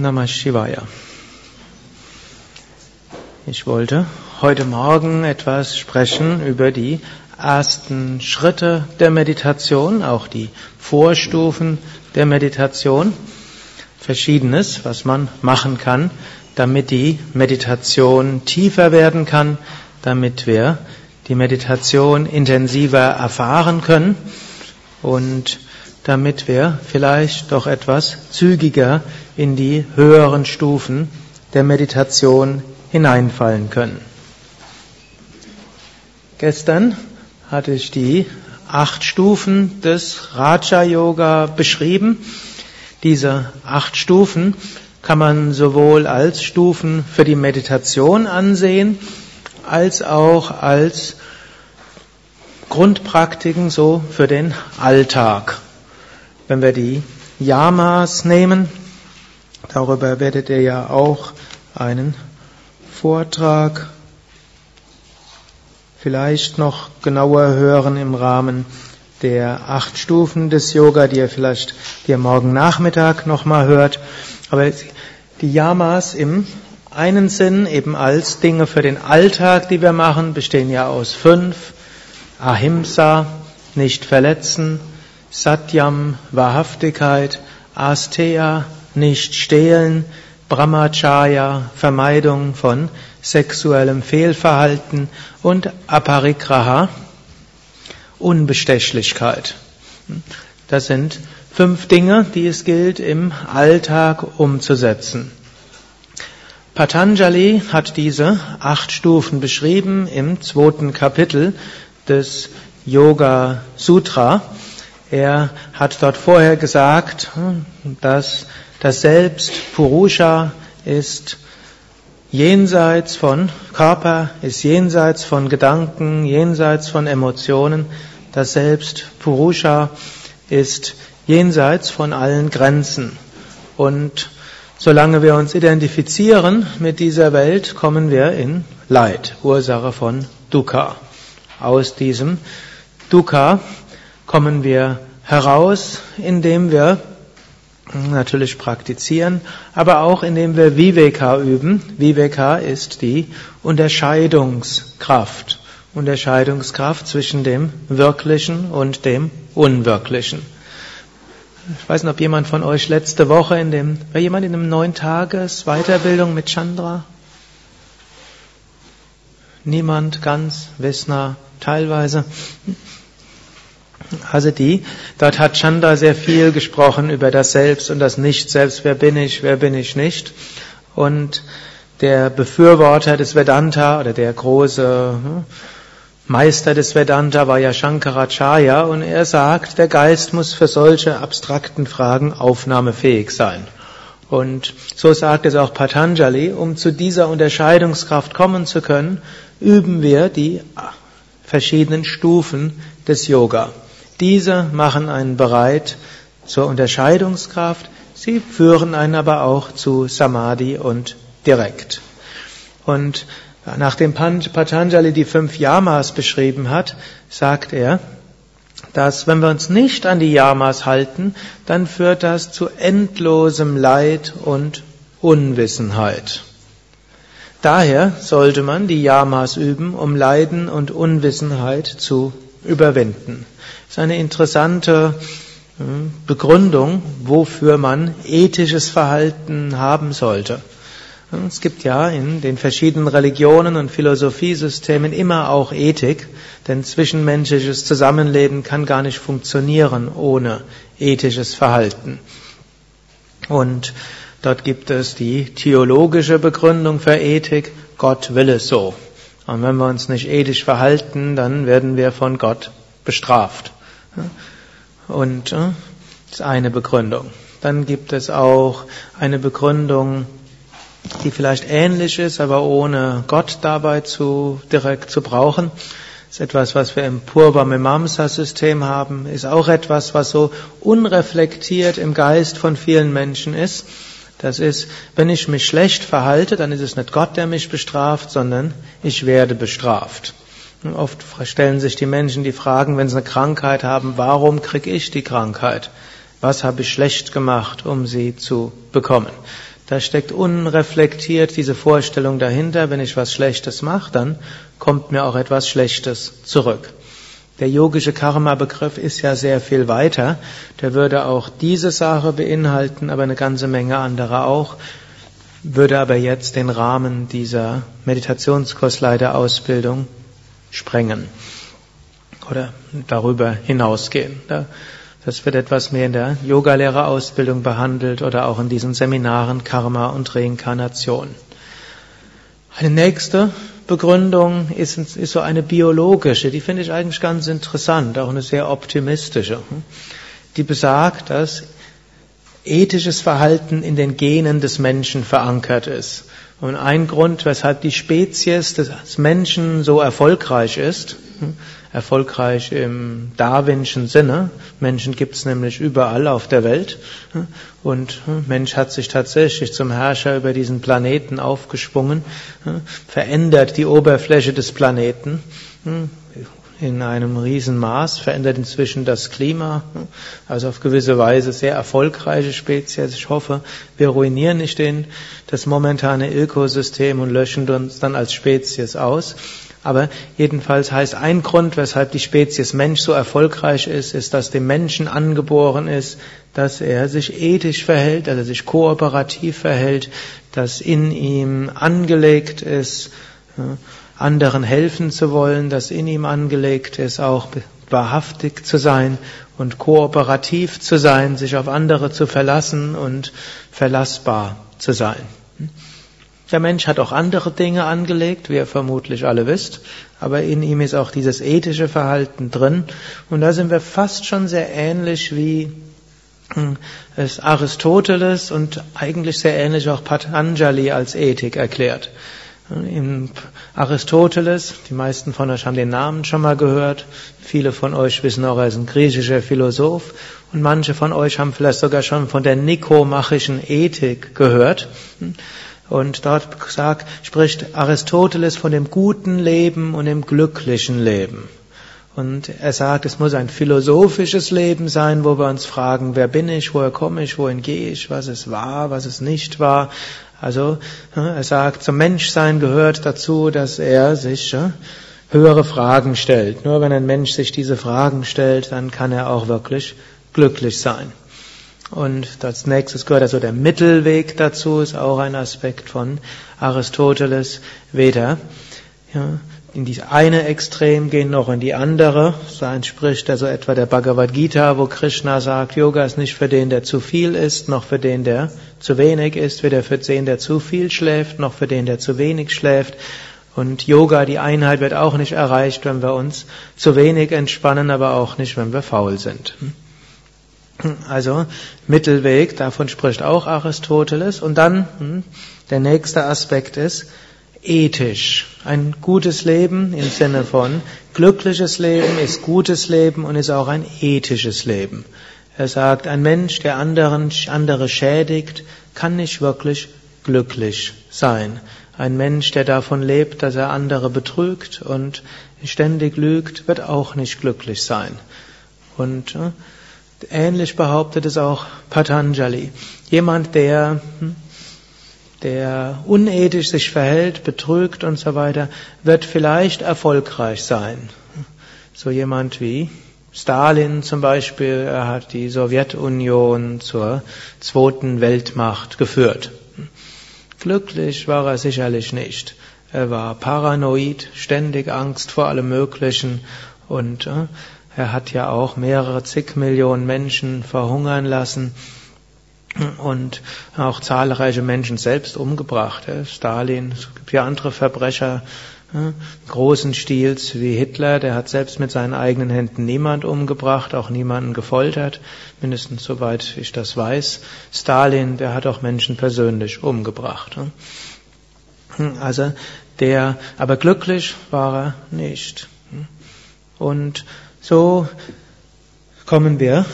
Om Namah Shivaya. Ich wollte heute Morgen etwas sprechen über die ersten Schritte der Meditation, auch die Vorstufen der Meditation. Verschiedenes, was man machen kann, damit die Meditation tiefer werden kann, damit wir die Meditation intensiver erfahren können und damit wir vielleicht doch etwas zügiger in die höheren Stufen der Meditation hineinfallen können. Gestern hatte ich die acht Stufen des Raja Yoga beschrieben. Diese acht Stufen kann man sowohl als Stufen für die Meditation ansehen, als auch als Grundpraktiken so für den Alltag. Wenn wir die Yamas nehmen, darüber werdet ihr ja auch einen Vortrag vielleicht noch genauer hören im Rahmen der acht Stufen des Yoga, die ihr vielleicht, die ihr morgen Nachmittag nochmal hört. Aber die Yamas im einen Sinn eben als Dinge für den Alltag, die wir machen, bestehen ja aus fünf. Ahimsa, nicht verletzen, Satyam, Wahrhaftigkeit, Asteya, nicht stehlen, Brahmacharya, Vermeidung von sexuellem Fehlverhalten und Aparigraha, Unbestechlichkeit. Das sind fünf Dinge, die es gilt im Alltag umzusetzen. Patanjali hat diese acht Stufen beschrieben im zweiten Kapitel des Yoga Sutra. Er hat dort vorher gesagt, dass das Selbst Purusha ist jenseits von Körper, ist jenseits von Gedanken, jenseits von Emotionen. Das Selbst Purusha ist jenseits von allen Grenzen. Und solange wir uns identifizieren mit dieser Welt, kommen wir in Leid, Ursache von Dukkha. Aus diesem Dukkha kommen wir heraus, indem wir natürlich praktizieren, aber auch indem wir Viveka üben. Viveka ist die Unterscheidungskraft. Unterscheidungskraft zwischen dem Wirklichen und dem Unwirklichen. Ich weiß nicht, ob jemand von euch letzte Woche in dem, war jemand in einem neun Tages Weiterbildung mit Chandra? Niemand ganz, Vesna teilweise. Also die, dort hat Chanda sehr viel gesprochen über das Selbst und das Nicht-Selbst. Wer bin ich, wer bin ich nicht? Und der Befürworter des Vedanta oder der große hm, Meister des Vedanta war ja Shankaracharya und er sagt, der Geist muss für solche abstrakten Fragen aufnahmefähig sein. Und so sagt es auch Patanjali, um zu dieser Unterscheidungskraft kommen zu können, üben wir die verschiedenen Stufen des Yoga. Diese machen einen bereit zur Unterscheidungskraft, sie führen einen aber auch zu Samadhi und direkt. Und nachdem Patanjali die fünf Yamas beschrieben hat, sagt er, dass wenn wir uns nicht an die Yamas halten, dann führt das zu endlosem Leid und Unwissenheit. Daher sollte man die Yamas üben, um Leiden und Unwissenheit zu überwinden. Das ist eine interessante hm, Begründung, wofür man ethisches Verhalten haben sollte. Es gibt ja in den verschiedenen Religionen und Philosophiesystemen immer auch Ethik, denn zwischenmenschliches Zusammenleben kann gar nicht funktionieren ohne ethisches Verhalten. Und dort gibt es die theologische Begründung für Ethik, Gott will es so. Und wenn wir uns nicht ethisch verhalten, dann werden wir von Gott bestraft. Und das ist eine Begründung. Dann gibt es auch eine Begründung, die vielleicht ähnlich ist, aber ohne Gott dabei zu direkt zu brauchen. Das ist etwas, was wir im Purva Mimamsa System haben, ist auch etwas, was so unreflektiert im Geist von vielen Menschen ist. Das ist, wenn ich mich schlecht verhalte, dann ist es nicht Gott, der mich bestraft, sondern ich werde bestraft. Oft stellen sich die Menschen die Fragen, wenn sie eine Krankheit haben, warum kriege ich die Krankheit? Was habe ich schlecht gemacht, um sie zu bekommen? Da steckt unreflektiert diese Vorstellung dahinter, wenn ich was Schlechtes mache, dann kommt mir auch etwas Schlechtes zurück. Der yogische Karma-Begriff ist ja sehr viel weiter. Der würde auch diese Sache beinhalten, aber eine ganze Menge andere auch. Würde aber jetzt den Rahmen dieser Meditationskursleiterausbildung sprengen oder darüber hinausgehen. Das wird etwas mehr in der Yogalehrerausbildung behandelt oder auch in diesen Seminaren Karma und Reinkarnation. Eine nächste Begründung ist, ist so eine biologische, die finde ich eigentlich ganz interessant, auch eine sehr optimistische. Die besagt, dass ethisches Verhalten in den Genen des Menschen verankert ist. Und ein Grund, weshalb die Spezies des Menschen so erfolgreich ist, hm, erfolgreich im darwinschen Sinne, Menschen gibt es nämlich überall auf der Welt, und Mensch hat sich tatsächlich zum Herrscher über diesen Planeten aufgeschwungen, verändert die Oberfläche des Planeten, in einem Riesenmaß, verändert inzwischen das Klima, also auf gewisse Weise sehr erfolgreiche Spezies. Ich hoffe, wir ruinieren nicht den, das momentane Ökosystem und löschen uns dann als Spezies aus. Aber jedenfalls heißt ein Grund, weshalb die Spezies Mensch so erfolgreich ist, ist, dass dem Menschen angeboren ist, dass er sich ethisch verhält, dass er sich kooperativ verhält, dass in ihm angelegt ist, anderen helfen zu wollen, dass in ihm angelegt ist, auch wahrhaftig zu sein und kooperativ zu sein, sich auf andere zu verlassen und verlassbar zu sein. Der Mensch hat auch andere Dinge angelegt, wie ihr vermutlich alle wisst, aber in ihm ist auch dieses ethische Verhalten drin und da sind wir fast schon sehr ähnlich wie hm, es Aristoteles und eigentlich sehr ähnlich auch Patanjali als Ethik erklärt. Im Aristoteles, die meisten von euch haben den Namen schon mal gehört, viele von euch wissen auch, er ist ein griechischer Philosoph und manche von euch haben vielleicht sogar schon von der nikomachischen Ethik gehört. Und dort sagt, spricht Aristoteles von dem guten Leben und dem glücklichen Leben. Und er sagt, es muss ein philosophisches Leben sein, wo wir uns fragen, wer bin ich, woher komme ich, wohin gehe ich, was es war, was es nicht war. Also er sagt, zum Menschsein gehört dazu, dass er sich höhere Fragen stellt. Nur wenn ein Mensch sich diese Fragen stellt, dann kann er auch wirklich glücklich sein. Und als nächstes gehört also der Mittelweg dazu, ist auch ein Aspekt von Aristoteles. Weder ja, in die eine Extrem gehen noch in die andere. So entspricht also etwa der Bhagavad Gita, wo Krishna sagt, Yoga ist nicht für den, der zu viel ist, noch für den, der zu wenig ist, weder für den, der zu viel schläft, noch für den, der zu wenig schläft. Und Yoga, die Einheit wird auch nicht erreicht, wenn wir uns zu wenig entspannen, aber auch nicht, wenn wir faul sind. Also Mittelweg, davon spricht auch Aristoteles. Und dann hm, der nächste Aspekt ist, ethisch. Ein gutes Leben im Sinne von glückliches Leben ist gutes Leben und ist auch ein ethisches Leben. Er sagt, ein Mensch, der anderen, andere schädigt, kann nicht wirklich glücklich sein. Ein Mensch, der davon lebt, dass er andere betrügt und ständig lügt, wird auch nicht glücklich sein. Und äh, ähnlich behauptet es auch Patanjali. Jemand, der hm, der unethisch sich verhält, betrügt und so weiter, wird vielleicht erfolgreich sein. So jemand wie Stalin zum Beispiel, er hat die Sowjetunion zur zweiten Weltmacht geführt. Glücklich war er sicherlich nicht. Er war paranoid, ständig Angst vor allem Möglichen und äh, er hat ja auch mehrere zig Millionen Menschen verhungern lassen und auch zahlreiche Menschen selbst umgebracht. Stalin, es gibt ja andere Verbrecher großen Stils wie Hitler, der hat selbst mit seinen eigenen Händen niemand umgebracht, auch niemanden gefoltert, mindestens soweit ich das weiß. Stalin, der hat auch Menschen persönlich umgebracht. Also der, aber glücklich war er nicht. Und so kommen wir,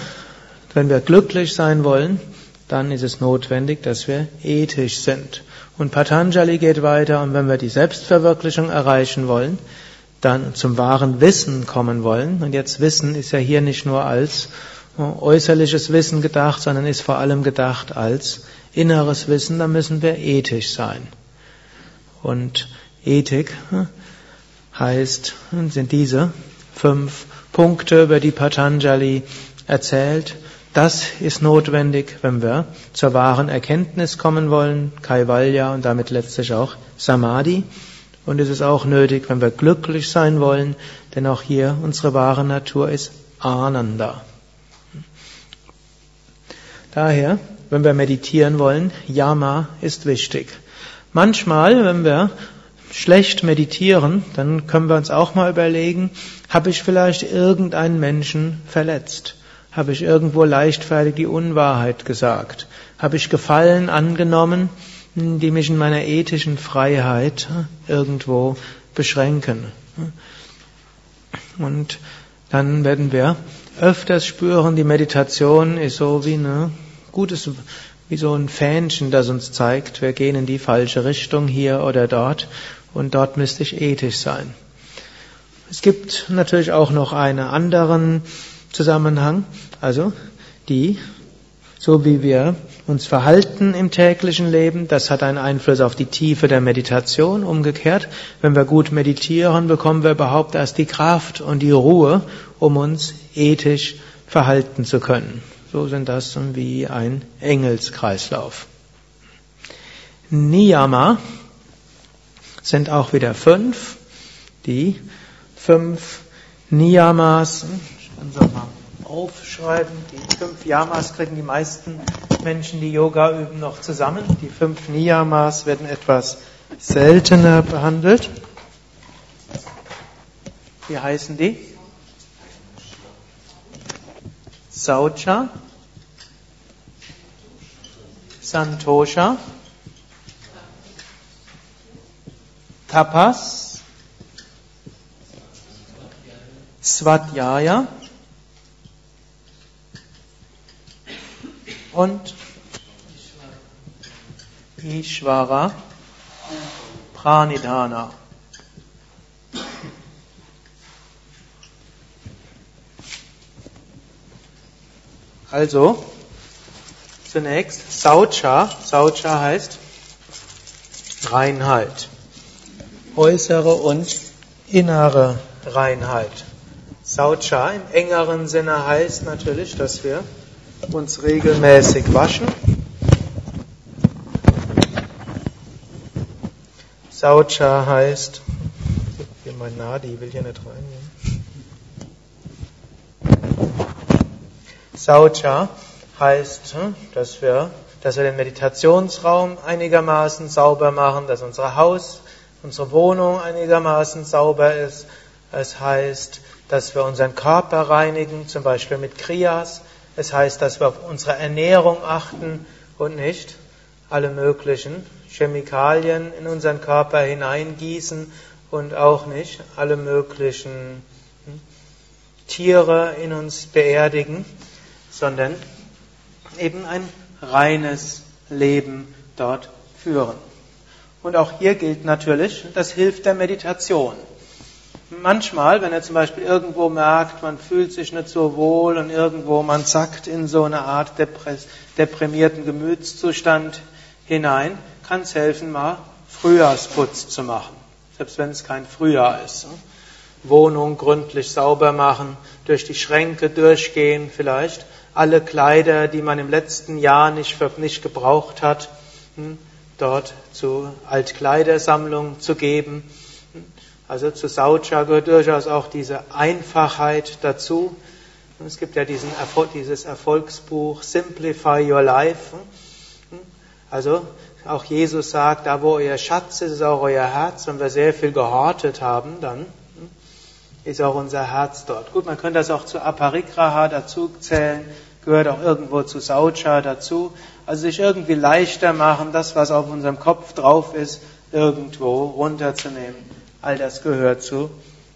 wenn wir glücklich sein wollen, dann ist es notwendig, dass wir ethisch sind. Und Patanjali geht weiter, und wenn wir die Selbstverwirklichung erreichen wollen, dann zum wahren Wissen kommen wollen, und jetzt Wissen ist ja hier nicht nur als äußerliches Wissen gedacht, sondern ist vor allem gedacht als inneres Wissen. Da müssen wir ethisch sein. Und Ethik hm, heißt, sind diese fünf Punkte, über die Patanjali erzählt. Das ist notwendig, wenn wir zur wahren Erkenntnis kommen wollen, Kaivalya und damit letztlich auch Samadhi. Und es ist auch nötig, wenn wir glücklich sein wollen, denn auch hier unsere wahre Natur ist Ananda. Daher, wenn wir meditieren wollen, Yama ist wichtig. Manchmal, wenn wir schlecht meditieren, dann können wir uns auch mal überlegen, habe ich vielleicht irgendeinen Menschen verletzt? Habe ich irgendwo leichtfertig die Unwahrheit gesagt? Habe ich Gefallen angenommen, die mich in meiner ethischen Freiheit irgendwo beschränken? Und dann werden wir öfters spüren, die Meditation ist so wie ein gutes, wie so ein Fähnchen, das uns zeigt, wir gehen in die falsche Richtung hier oder dort und dort müsste ich ethisch sein. Es gibt natürlich auch noch einen anderen Zusammenhang, also die, so wie wir uns verhalten im täglichen Leben, das hat einen Einfluss auf die Tiefe der Meditation. Umgekehrt, wenn wir gut meditieren, bekommen wir überhaupt erst die Kraft und die Ruhe, um uns ethisch verhalten zu können. So sind das wie ein Engelskreislauf. Niyama sind auch wieder fünf. Die fünf Niyamas, ich kann auch mal aufschreiben, die fünf Yamas kriegen die meisten Menschen, die Yoga üben, noch zusammen. Die fünf Niyamas werden etwas seltener behandelt. Wie heißen die? Saucha, Santosha, Tapas, Svadhyaya und Ishvara Pranidhana. Also, zunächst Saucha. Saucha heißt Reinheit äußere und innere Reinheit. Saucha im engeren Sinne heißt natürlich, dass wir uns regelmäßig waschen. Saucha heißt, hier mein Nadi will hier nicht rein. Saucha heißt, hm, dass wir, dass wir den Meditationsraum einigermaßen sauber machen, dass unser Haus unsere Wohnung einigermaßen sauber ist. Es heißt, dass wir unseren Körper reinigen, zum Beispiel mit Kriyas. Es heißt, dass wir auf unsere Ernährung achten und nicht alle möglichen Chemikalien in unseren Körper hineingießen und auch nicht alle möglichen hm, Tiere in uns beerdigen, sondern eben ein reines Leben dort führen. Und auch hier gilt natürlich, das hilft der Meditation. Manchmal, wenn er zum Beispiel irgendwo merkt, man fühlt sich nicht so wohl und irgendwo man zackt in so eine Art deprimierten Gemütszustand hinein, kann es helfen, mal Frühjahrsputz zu machen. Selbst wenn es kein Frühjahr ist. Wohnung gründlich sauber machen, durch die Schränke durchgehen vielleicht, alle Kleider, die man im letzten Jahr nicht, nicht gebraucht hat, hm, dort zu Altkleidersammlung zu geben. Also zu Saucha gehört durchaus auch diese Einfachheit dazu. Es gibt ja diesen, dieses Erfolgsbuch Simplify Your Life. Also auch Jesus sagt, da wo euer Schatz ist, ist auch euer Herz. Wenn wir sehr viel gehortet haben, dann ist auch unser Herz dort. Gut, man könnte das auch zu Aparigraha dazu zählen, gehört auch irgendwo zu Saucha dazu. Also sich irgendwie leichter machen, das, was auf unserem Kopf drauf ist, irgendwo runterzunehmen. All das gehört zu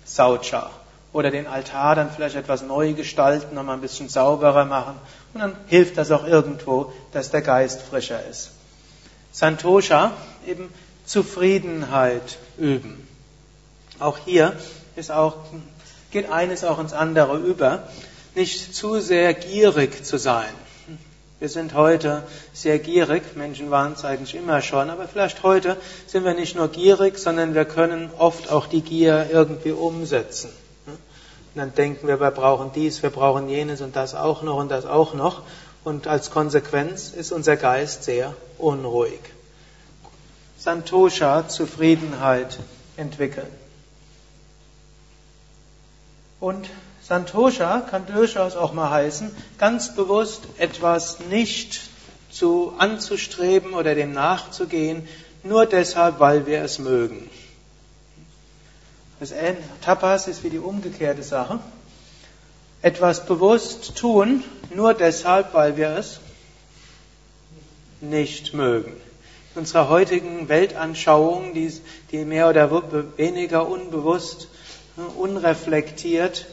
Saucha. Oder den Altar dann vielleicht etwas neu gestalten, nochmal ein bisschen sauberer machen. Und dann hilft das auch irgendwo, dass der Geist frischer ist. Santosha, eben Zufriedenheit üben. Auch hier ist auch, geht eines auch ins andere über. Nicht zu sehr gierig zu sein. Wir sind heute sehr gierig, Menschen waren es eigentlich immer schon, aber vielleicht heute sind wir nicht nur gierig, sondern wir können oft auch die Gier irgendwie umsetzen. Und dann denken wir, wir brauchen dies, wir brauchen jenes und das auch noch und das auch noch. Und als Konsequenz ist unser Geist sehr unruhig. Santosha, Zufriedenheit entwickeln. Und Santosha kann durchaus auch mal heißen, ganz bewusst etwas nicht zu anzustreben oder dem nachzugehen, nur deshalb, weil wir es mögen. Das Tapas ist wie die umgekehrte Sache. Etwas bewusst tun, nur deshalb, weil wir es nicht mögen. In unserer heutigen Weltanschauung, die, die mehr oder weniger unbewusst, unreflektiert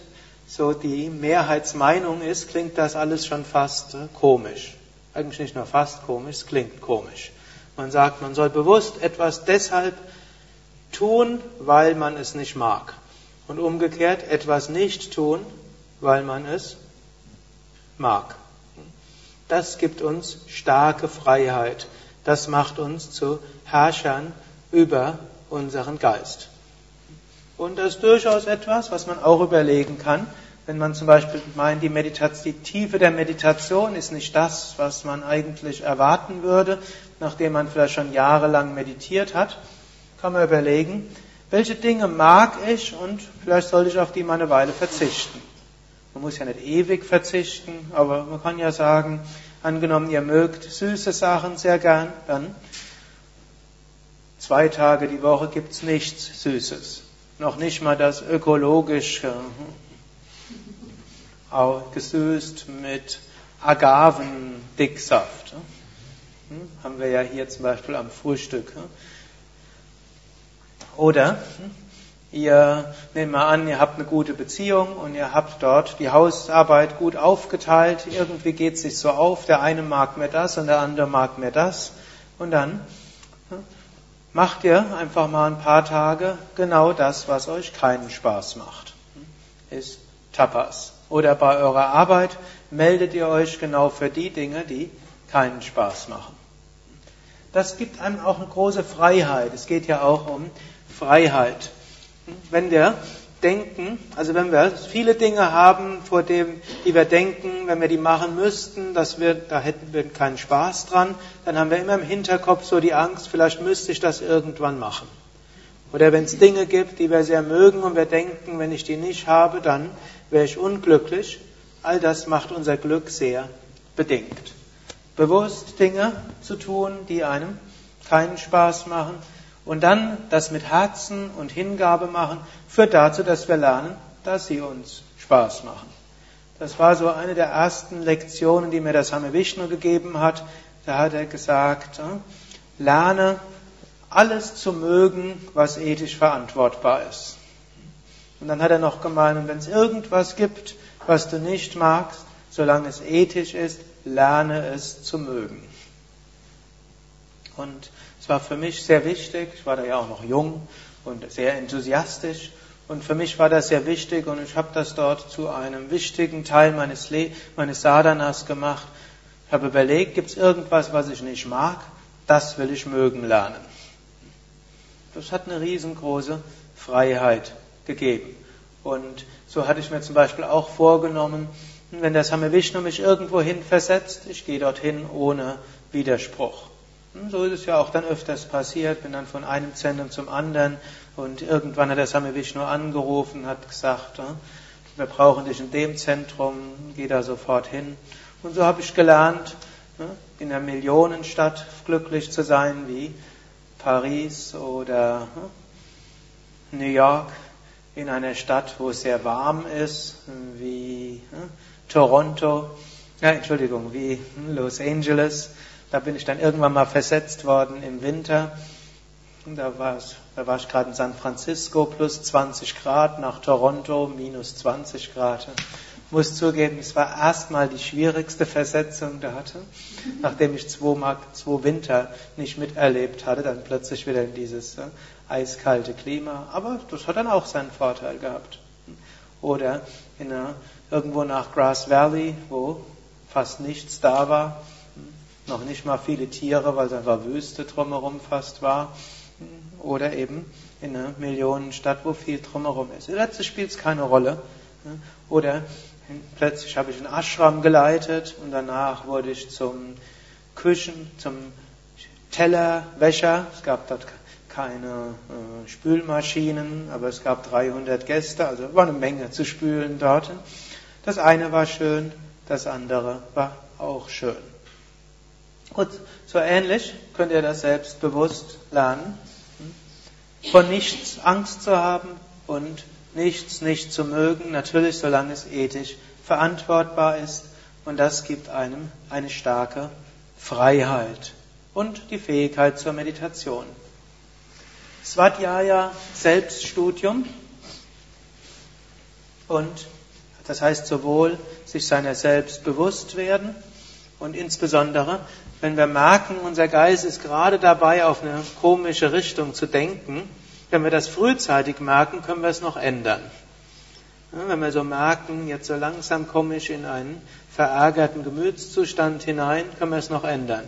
so die Mehrheitsmeinung ist, klingt das alles schon fast äh, komisch. Eigentlich nicht nur fast komisch, es klingt komisch. Man sagt, man soll bewusst etwas deshalb tun, weil man es nicht mag. Und umgekehrt etwas nicht tun, weil man es mag. Das gibt uns starke Freiheit. Das macht uns zu Herrschern über unseren Geist. Und das ist durchaus etwas, was man auch überlegen kann, wenn man zum Beispiel meint, die, Meditation, die Tiefe der Meditation ist nicht das, was man eigentlich erwarten würde, nachdem man vielleicht schon jahrelang meditiert hat, kann man überlegen, welche Dinge mag ich und vielleicht sollte ich auf die mal eine Weile verzichten. Man muss ja nicht ewig verzichten, aber man kann ja sagen, angenommen ihr mögt süße Sachen sehr gern, dann zwei Tage die Woche gibt's nichts Süßes noch nicht mal das ökologische, gesüßt mit Agavendicksaft. Hm, haben wir ja hier zum Beispiel am Frühstück. Oder hm, ihr nehmt mal an, ihr habt eine gute Beziehung und ihr habt dort die Hausarbeit gut aufgeteilt. Irgendwie geht es sich so auf. Der eine mag mir das und der andere mag mir das. Und dann macht ihr einfach mal ein paar Tage genau das, was euch keinen Spaß macht. Ist Tapas. Oder bei eurer Arbeit meldet ihr euch genau für die Dinge, die keinen Spaß machen. Das gibt einem auch eine große Freiheit. Es geht ja auch um Freiheit. Wenn wir denken, also wenn wir viele Dinge haben, vor dem, die wir denken, wenn wir die machen müssten, dass wir, da hätten wir keinen Spaß dran, dann haben wir immer im Hinterkopf so die Angst, vielleicht müsste ich das irgendwann machen. Oder wenn es Dinge gibt, die wir sehr mögen und wir denken, wenn ich die nicht habe, dann wäre ich unglücklich. All das macht unser Glück sehr bedingt. Bewusst Dinge zu tun, die einem keinen Spaß machen, und dann das mit Herzen und Hingabe machen, führt dazu, dass wir lernen, dass sie uns Spaß machen. Das war so eine der ersten Lektionen, die mir das Same Vishnu gegeben hat. Da hat er gesagt, äh, lerne alles zu mögen, was ethisch verantwortbar ist. Und dann hat er noch gemeint, wenn es irgendwas gibt, was du nicht magst, solange es ethisch ist, lerne es zu mögen. Und war für mich sehr wichtig, ich war da ja auch noch jung und sehr enthusiastisch. Und für mich war das sehr wichtig und ich habe das dort zu einem wichtigen Teil meines, Le meines Sadhanas gemacht. Ich habe überlegt, gibt es irgendwas, was ich nicht mag? Das will ich mögen lernen. Das hat eine riesengroße Freiheit gegeben. Und so hatte ich mir zum Beispiel auch vorgenommen, wenn der Same Vishnu mich irgendwo hin versetzt, ich gehe dorthin ohne Widerspruch. Hm, so ist es ja auch dann öfters passiert, bin dann von einem Zentrum zum anderen und irgendwann hat der Same Vishnu angerufen, hat gesagt, hm, wir brauchen dich in dem Zentrum, geh da sofort hin. Und so habe ich gelernt, hm, in einer Millionenstadt glücklich zu sein wie Paris oder New York, in einer Stadt, wo es sehr warm ist, wie Toronto, ja, Entschuldigung, wie Los Angeles da bin ich dann irgendwann mal versetzt worden im Winter. Da, war's, da war ich gerade in San Francisco, plus 20 Grad, nach Toronto, minus 20 Grad. Ich muss zugeben, es war erstmal die schwierigste Versetzung da hatte, nachdem ich zwei, zwei Winter nicht miterlebt hatte, dann plötzlich wieder in dieses äh, eiskalte Klima. Aber das hat dann auch seinen Vorteil gehabt. Oder in einer irgendwo nach Grass Valley, wo fast nichts da war, noch nicht mal viele Tiere, weil es einfach Wüste drumherum fast war, oder eben in einer Millionenstadt, wo viel drumherum ist. Letztlich spielt es keine Rolle. Oder plötzlich habe ich einen Ashram geleitet und danach wurde ich zum Küchen, zum Tellerwäscher. Es gab dort keine äh, Spülmaschinen, aber es gab 300 Gäste, also war eine Menge zu spülen dort. Das eine war schön, das andere war auch schön. Gut, so ähnlich könnt ihr das selbstbewusst lernen. Von nichts Angst zu haben und nichts nicht zu mögen, natürlich solange es ethisch verantwortbar ist. Und das gibt einem eine starke Freiheit und die Fähigkeit zur Meditation. Svadhyaya, Selbststudium und das heißt sowohl sich seiner selbst bewusst werden und insbesondere, wenn wir merken, unser Geist ist gerade dabei, auf eine komische Richtung zu denken, wenn wir das frühzeitig merken, können wir es noch ändern. Wenn wir so merken, jetzt so langsam komme ich in einen verärgerten Gemütszustand hinein, können wir es noch ändern.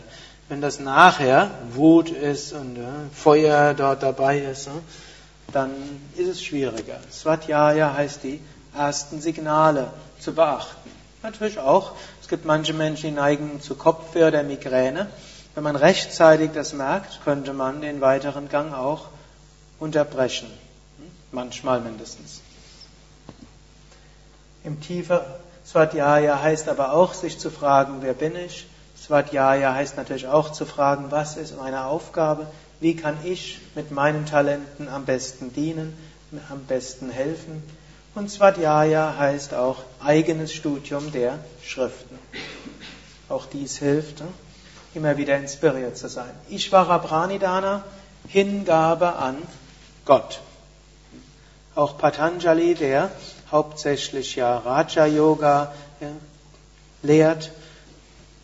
Wenn das nachher Wut ist und Feuer dort dabei ist, dann ist es schwieriger. Svatjaya heißt die ersten Signale zu beachten. Natürlich auch, es gibt manche Menschen, die neigen zu Kopfweh oder Migräne. Wenn man rechtzeitig das merkt, könnte man den weiteren Gang auch unterbrechen. Hm? Manchmal mindestens. Im tiefer Swadhyaya heißt aber auch, sich zu fragen, wer bin ich? Svadhyaya heißt natürlich auch zu fragen, was ist meine Aufgabe? Wie kann ich mit meinen Talenten am besten dienen, am besten helfen? Und Svadhyaya heißt auch eigenes Studium der Schriften. Auch dies hilft, immer wieder inspiriert zu sein. Ishvara Pranidhana, Hingabe an Gott. Auch Patanjali, der hauptsächlich ja Raja Yoga lehrt,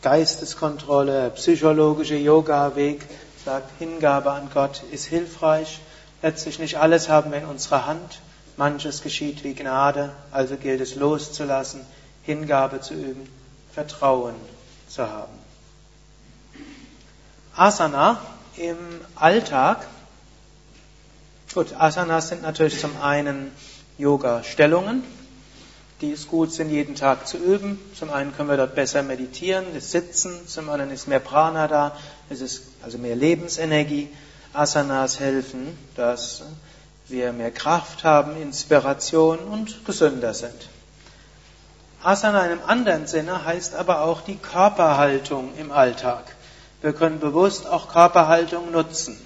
Geisteskontrolle, psychologische Yoga-Weg, sagt, Hingabe an Gott ist hilfreich. Letztlich nicht alles haben wir in unserer Hand. Manches geschieht wie Gnade, also gilt es loszulassen, Hingabe zu üben, Vertrauen zu haben. Asana im Alltag. Gut, Asanas sind natürlich zum einen Yoga-Stellungen, die es gut sind, jeden Tag zu üben. Zum einen können wir dort besser meditieren, das Sitzen, zum anderen ist mehr Prana da, es ist also mehr Lebensenergie. Asanas helfen, dass wir mehr Kraft haben, Inspiration und gesünder sind. Asana in einem anderen Sinne heißt aber auch die Körperhaltung im Alltag. Wir können bewusst auch Körperhaltung nutzen.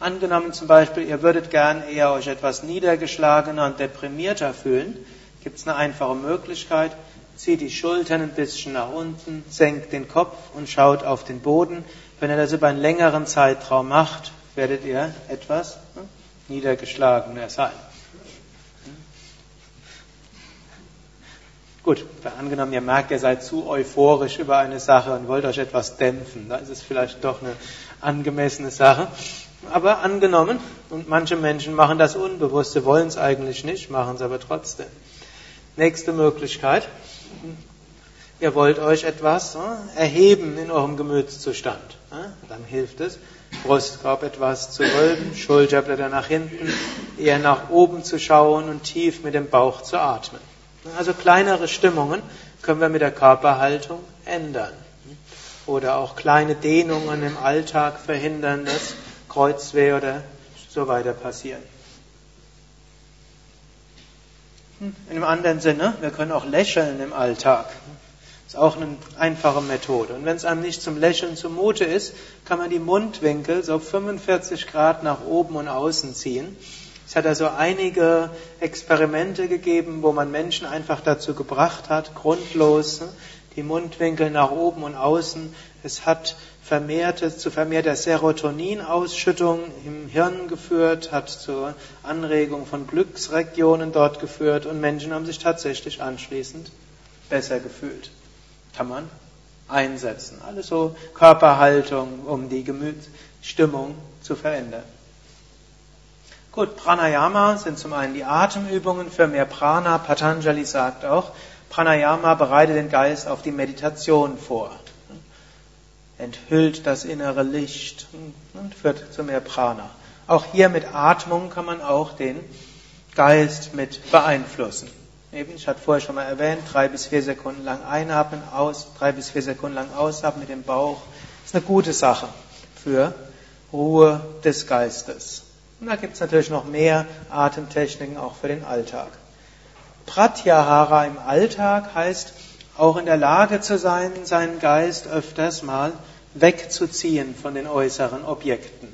Angenommen zum Beispiel, ihr würdet gern eher euch etwas niedergeschlagener und deprimierter fühlen, gibt es eine einfache Möglichkeit. Zieht die Schultern ein bisschen nach unten, senkt den Kopf und schaut auf den Boden. Wenn ihr das über einen längeren Zeitraum macht, werdet ihr etwas hm, niedergeschlagener sein. Gut, angenommen, ihr merkt, ihr seid zu euphorisch über eine Sache und wollt euch etwas dämpfen, da ist es vielleicht doch eine angemessene Sache. Aber angenommen, und manche Menschen machen das unbewusst, sie wollen es eigentlich nicht, machen es aber trotzdem. Nächste Möglichkeit. Ihr wollt euch etwas äh, erheben in eurem Gemütszustand. Äh? Dann hilft es, Brustkorb etwas zu wölben, Schulterblätter nach hinten, eher nach oben zu schauen und tief mit dem Bauch zu atmen. Also kleinere Stimmungen können wir mit der Körperhaltung ändern. Oder auch kleine Dehnungen im Alltag verhindern, dass Kreuzweh oder so weiter passieren. In einem anderen Sinne, wir können auch lächeln im Alltag. Das ist auch eine einfache Methode. Und wenn es einem nicht zum Lächeln zumute ist, kann man die Mundwinkel so 45 Grad nach oben und außen ziehen. Es hat also einige Experimente gegeben, wo man Menschen einfach dazu gebracht hat, grundlos die Mundwinkel nach oben und außen. Es hat vermehrte, zu vermehrter Serotoninausschüttung im Hirn geführt, hat zur Anregung von Glücksregionen dort geführt und Menschen haben sich tatsächlich anschließend besser gefühlt. Kann man einsetzen. Alles so Körperhaltung, um die Gemütsstimmung zu verändern. Gut, Pranayama sind zum einen die Atemübungen für mehr Prana. Patanjali sagt auch, Pranayama bereitet den Geist auf die Meditation vor, enthüllt das innere Licht und führt zu mehr Prana. Auch hier mit Atmung kann man auch den Geist mit beeinflussen. Eben, ich hatte vorher schon mal erwähnt, drei bis vier Sekunden lang einatmen, aus, drei bis vier Sekunden lang ausatmen mit dem Bauch. Ist eine gute Sache für Ruhe des Geistes. Und da gibt es natürlich noch mehr Atemtechniken auch für den Alltag. Pratyahara im Alltag heißt auch in der Lage zu sein, seinen Geist öfters mal wegzuziehen von den äußeren Objekten.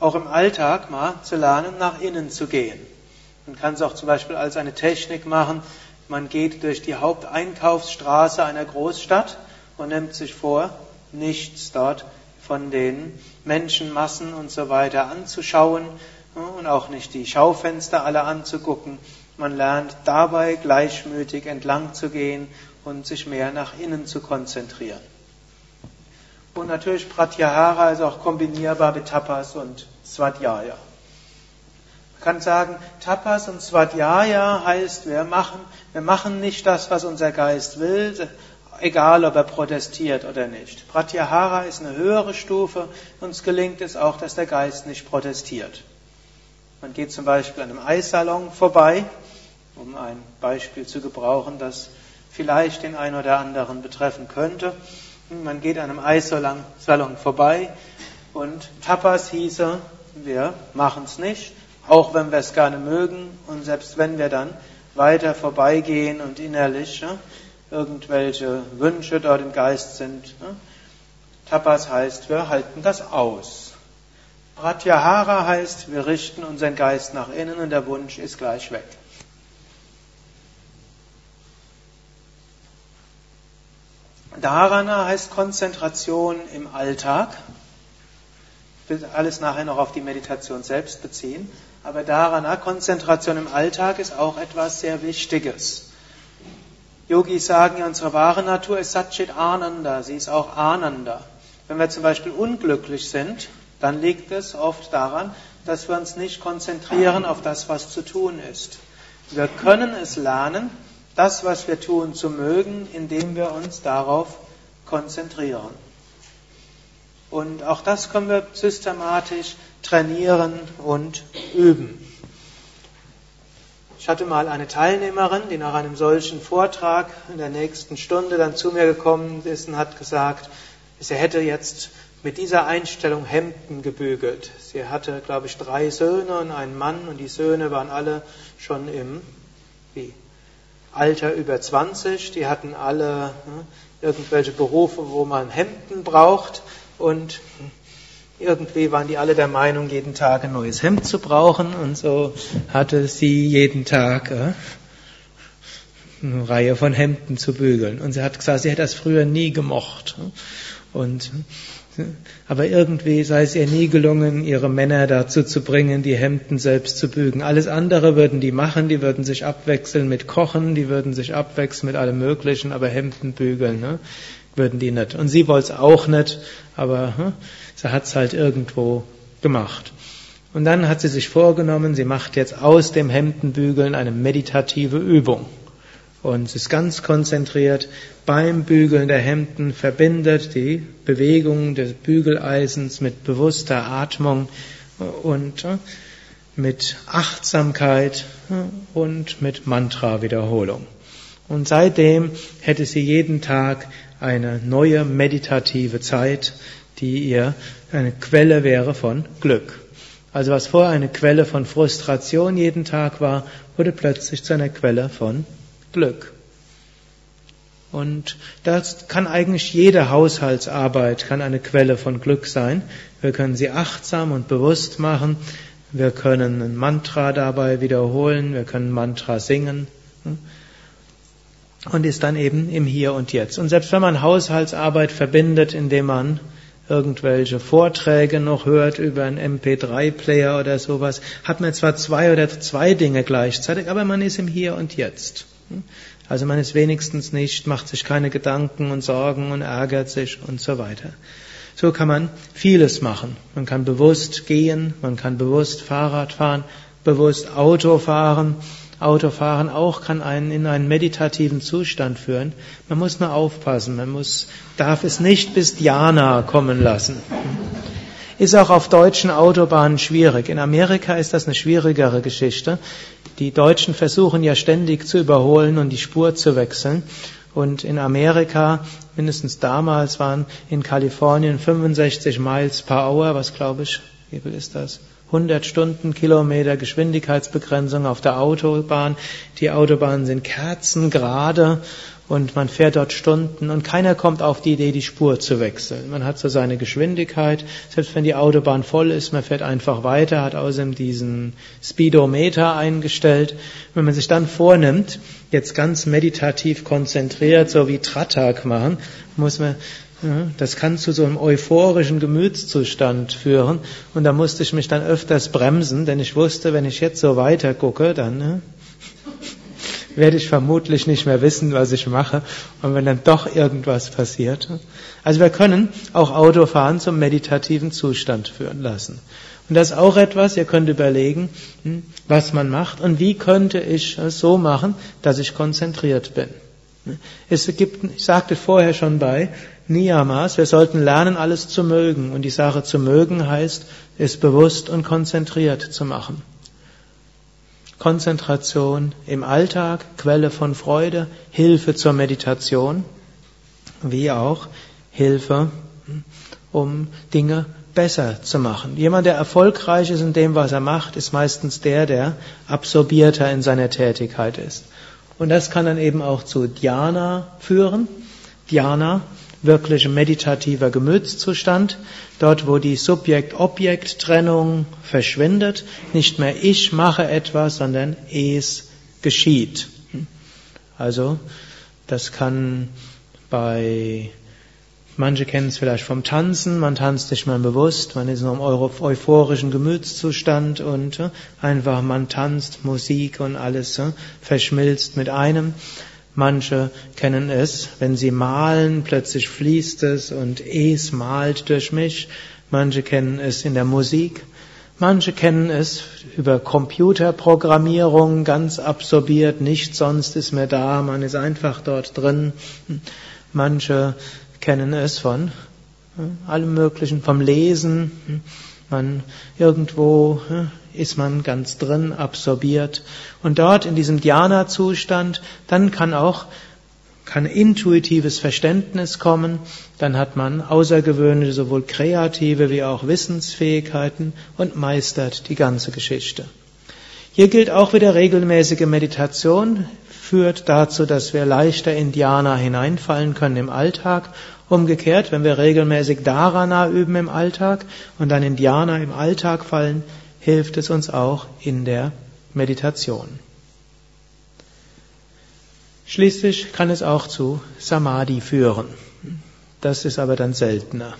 Auch im Alltag mal zu lernen, nach innen zu gehen. Man kann es auch zum Beispiel als eine Technik machen. Man geht durch die Haupteinkaufsstraße einer Großstadt und nimmt sich vor, nichts dort von den Menschenmassen und so weiter anzuschauen und auch nicht die Schaufenster alle anzugucken. Man lernt dabei gleichmütig entlang zu gehen und sich mehr nach innen zu konzentrieren. Und natürlich Pratyahara ist auch kombinierbar mit Tapas und Svadhyaya. Man kann sagen, Tapas und Svadhyaya heißt, wir machen, wir machen nicht das, was unser Geist will, egal ob er protestiert oder nicht. Pratyahara ist eine höhere Stufe, uns gelingt es auch, dass der Geist nicht protestiert. Man geht zum Beispiel an einem Eissalon vorbei, um ein Beispiel zu gebrauchen, das vielleicht den einen oder anderen betreffen könnte. Man geht an einem Eissalon vorbei und Tapas hieße, wir machen es nicht, auch wenn wir es gerne mögen und selbst wenn wir dann weiter vorbeigehen und innerlich irgendwelche Wünsche dort im Geist sind. Ne? Tapas heißt, wir halten das aus. Pratyahara heißt, wir richten unseren Geist nach innen und der Wunsch ist gleich weg. Dharana heißt Konzentration im Alltag. Ich will alles nachher noch auf die Meditation selbst beziehen. Aber Dharana, Konzentration im Alltag, ist auch etwas sehr Wichtiges. Yogis sagen ja, unsere wahre Natur ist Satchit Ananda, sie ist auch Ananda. Wenn wir zum Beispiel unglücklich sind, dann liegt es oft daran, dass wir uns nicht konzentrieren auf das, was zu tun ist. Wir können es lernen, das, was wir tun, zu mögen, indem wir uns darauf konzentrieren. Und auch das können wir systematisch trainieren und üben. Ich hatte mal eine Teilnehmerin, die nach einem solchen Vortrag in der nächsten Stunde dann zu mir gekommen ist und hat gesagt, sie hätte jetzt mit dieser Einstellung Hemden gebügelt. Sie hatte, glaube ich, drei Söhne und einen Mann und die Söhne waren alle schon im wie, Alter über 20. Die hatten alle ne, irgendwelche Berufe, wo man Hemden braucht und irgendwie waren die alle der Meinung, jeden Tag ein neues Hemd zu brauchen und so hatte sie jeden Tag äh, eine Reihe von Hemden zu bügeln. Und sie hat gesagt, sie hätte das früher nie gemocht. Und, aber irgendwie sei es ihr nie gelungen, ihre Männer dazu zu bringen, die Hemden selbst zu bügen. Alles andere würden die machen, die würden sich abwechseln mit Kochen, die würden sich abwechseln mit allem Möglichen, aber Hemden bügeln. Ne? würden die nicht. Und sie wollte es auch nicht, aber hm, sie hat es halt irgendwo gemacht. Und dann hat sie sich vorgenommen, sie macht jetzt aus dem Hemdenbügeln eine meditative Übung. Und sie ist ganz konzentriert beim Bügeln der Hemden, verbindet die Bewegung des Bügeleisens mit bewusster Atmung und hm, mit Achtsamkeit hm, und mit Mantra-Wiederholung. Und seitdem hätte sie jeden Tag eine neue meditative Zeit, die ihr eine Quelle wäre von Glück. Also was vorher eine Quelle von Frustration jeden Tag war, wurde plötzlich zu einer Quelle von Glück. Und das kann eigentlich jede Haushaltsarbeit kann eine Quelle von Glück sein. Wir können sie achtsam und bewusst machen. Wir können ein Mantra dabei wiederholen. Wir können Mantra singen und ist dann eben im Hier und Jetzt. Und selbst wenn man Haushaltsarbeit verbindet, indem man irgendwelche Vorträge noch hört über einen MP3-Player oder sowas, hat man zwar zwei oder zwei Dinge gleichzeitig, aber man ist im Hier und Jetzt. Also man ist wenigstens nicht, macht sich keine Gedanken und Sorgen und ärgert sich und so weiter. So kann man vieles machen. Man kann bewusst gehen, man kann bewusst Fahrrad fahren, bewusst Auto fahren, Autofahren auch kann einen in einen meditativen Zustand führen. Man muss nur aufpassen, man muss, darf es nicht bis Dhyana kommen lassen. Ist auch auf deutschen Autobahnen schwierig. In Amerika ist das eine schwierigere Geschichte. Die Deutschen versuchen ja ständig zu überholen und die Spur zu wechseln. Und in Amerika, mindestens damals, waren in Kalifornien 65 Miles per Hour, was glaube ich, wie viel ist das? 100 Stundenkilometer Geschwindigkeitsbegrenzung auf der Autobahn. Die Autobahnen sind kerzengerade und man fährt dort Stunden und keiner kommt auf die Idee, die Spur zu wechseln. Man hat so seine Geschwindigkeit, selbst wenn die Autobahn voll ist, man fährt einfach weiter, hat außerdem diesen Speedometer eingestellt. Wenn man sich dann vornimmt, jetzt ganz meditativ konzentriert, so wie Tratak machen, muss man das kann zu so einem euphorischen Gemütszustand führen. Und da musste ich mich dann öfters bremsen, denn ich wusste, wenn ich jetzt so weiter gucke, dann ne, werde ich vermutlich nicht mehr wissen, was ich mache. Und wenn dann doch irgendwas passiert. Also wir können auch Autofahren zum meditativen Zustand führen lassen. Und das ist auch etwas, ihr könnt überlegen, hm, was man macht und wie könnte ich es so machen, dass ich konzentriert bin. Es gibt, ich sagte vorher schon bei Niyamas, wir sollten lernen, alles zu mögen. Und die Sache zu mögen heißt, es bewusst und konzentriert zu machen. Konzentration im Alltag, Quelle von Freude, Hilfe zur Meditation, wie auch Hilfe, um Dinge besser zu machen. Jemand, der erfolgreich ist in dem, was er macht, ist meistens der, der absorbierter in seiner Tätigkeit ist. Und das kann dann eben auch zu Dhyana führen. Dhyana wirklich meditativer Gemütszustand, dort wo die Subjekt-Objekt-Trennung verschwindet, nicht mehr ich mache etwas, sondern es geschieht. Also, das kann bei, manche kennen es vielleicht vom Tanzen, man tanzt nicht mehr bewusst, man ist in einem euphorischen Gemütszustand und äh, einfach man tanzt, Musik und alles äh, verschmilzt mit einem. Manche kennen es, wenn sie malen, plötzlich fließt es und es malt durch mich. Manche kennen es in der Musik. Manche kennen es über Computerprogrammierung, ganz absorbiert, nichts sonst ist mehr da, man ist einfach dort drin. Manche kennen es von allem Möglichen, vom Lesen. Man irgendwo ist man ganz drin, absorbiert. Und dort in diesem Dhyana-Zustand, dann kann auch kann intuitives Verständnis kommen, dann hat man außergewöhnliche sowohl kreative wie auch Wissensfähigkeiten und meistert die ganze Geschichte. Hier gilt auch wieder regelmäßige Meditation, führt dazu, dass wir leichter in Dhyana hineinfallen können im Alltag. Umgekehrt, wenn wir regelmäßig Dharana üben im Alltag und dann in Dhyana im Alltag fallen, hilft es uns auch in der Meditation. Schließlich kann es auch zu Samadhi führen. Das ist aber dann seltener.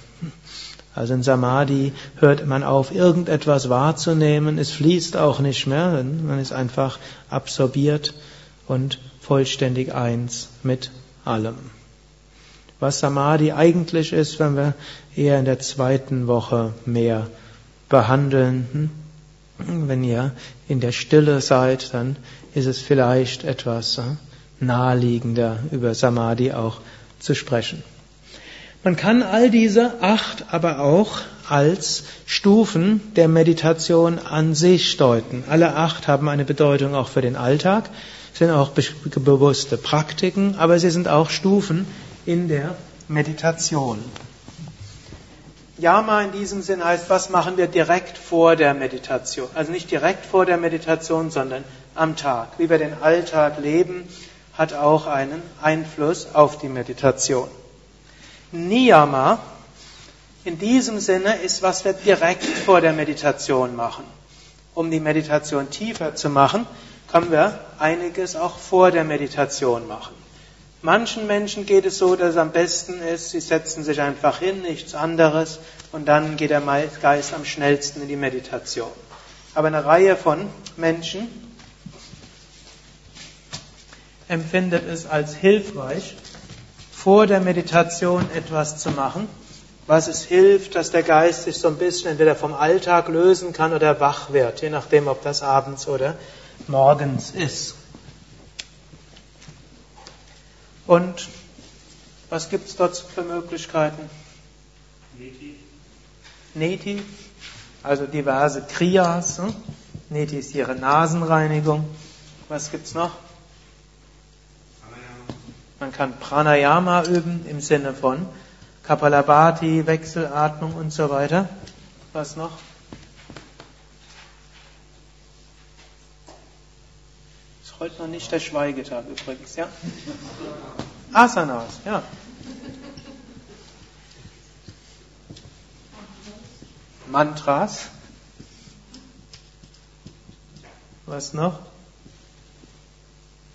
Also in Samadhi hört man auf, irgendetwas wahrzunehmen. Es fließt auch nicht mehr. Man ist einfach absorbiert und vollständig eins mit allem. Was Samadhi eigentlich ist, wenn wir eher in der zweiten Woche mehr behandeln. Hm? Wenn ihr in der Stille seid, dann ist es vielleicht etwas äh, naheliegender, über Samadhi auch zu sprechen. Man kann all diese acht aber auch als Stufen der Meditation an sich deuten. Alle acht haben eine Bedeutung auch für den Alltag, sind auch bewusste Praktiken, aber sie sind auch Stufen in der Meditation. Yama in diesem Sinn heißt, was machen wir direkt vor der Meditation? Also nicht direkt vor der Meditation, sondern am Tag. Wie wir den Alltag leben, hat auch einen Einfluss auf die Meditation. Niyama in diesem Sinne ist, was wir direkt vor der Meditation machen. Um die Meditation tiefer zu machen, können wir einiges auch vor der Meditation machen. Manchen Menschen geht es so, dass es am besten ist, sie setzen sich einfach hin, nichts anderes, und dann geht der Geist am schnellsten in die Meditation. Aber eine Reihe von Menschen empfindet es als hilfreich, vor der Meditation etwas zu machen, was es hilft, dass der Geist sich so ein bisschen entweder vom Alltag lösen kann oder wach wird, je nachdem, ob das abends oder morgens ist. Und was gibt es dort für Möglichkeiten? Neti. Neti, also diverse Kriyas. Hm? Neti ist ihre Nasenreinigung. Was gibt es noch? Man kann Pranayama üben im Sinne von Kapalabhati, Wechselatmung und so weiter. Was noch? Heute noch nicht der Schweigetag übrigens, ja? Asanas, ja. Mantras. Was noch?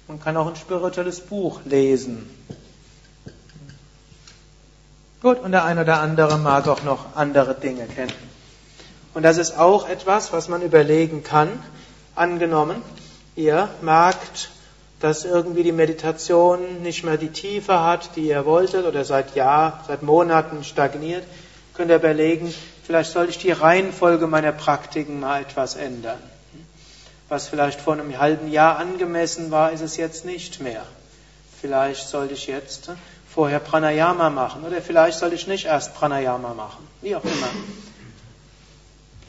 Man kann auch ein spirituelles Buch lesen. Gut, und der eine oder andere mag auch noch andere Dinge kennen. Und das ist auch etwas, was man überlegen kann. Angenommen, ihr merkt, dass irgendwie die Meditation nicht mehr die Tiefe hat, die ihr wolltet, oder seit Jahr, seit Monaten stagniert, könnt ihr überlegen, vielleicht sollte ich die Reihenfolge meiner Praktiken mal etwas ändern. Was vielleicht vor einem halben Jahr angemessen war, ist es jetzt nicht mehr. Vielleicht sollte ich jetzt vorher Pranayama machen oder vielleicht sollte ich nicht erst Pranayama machen. Wie auch immer.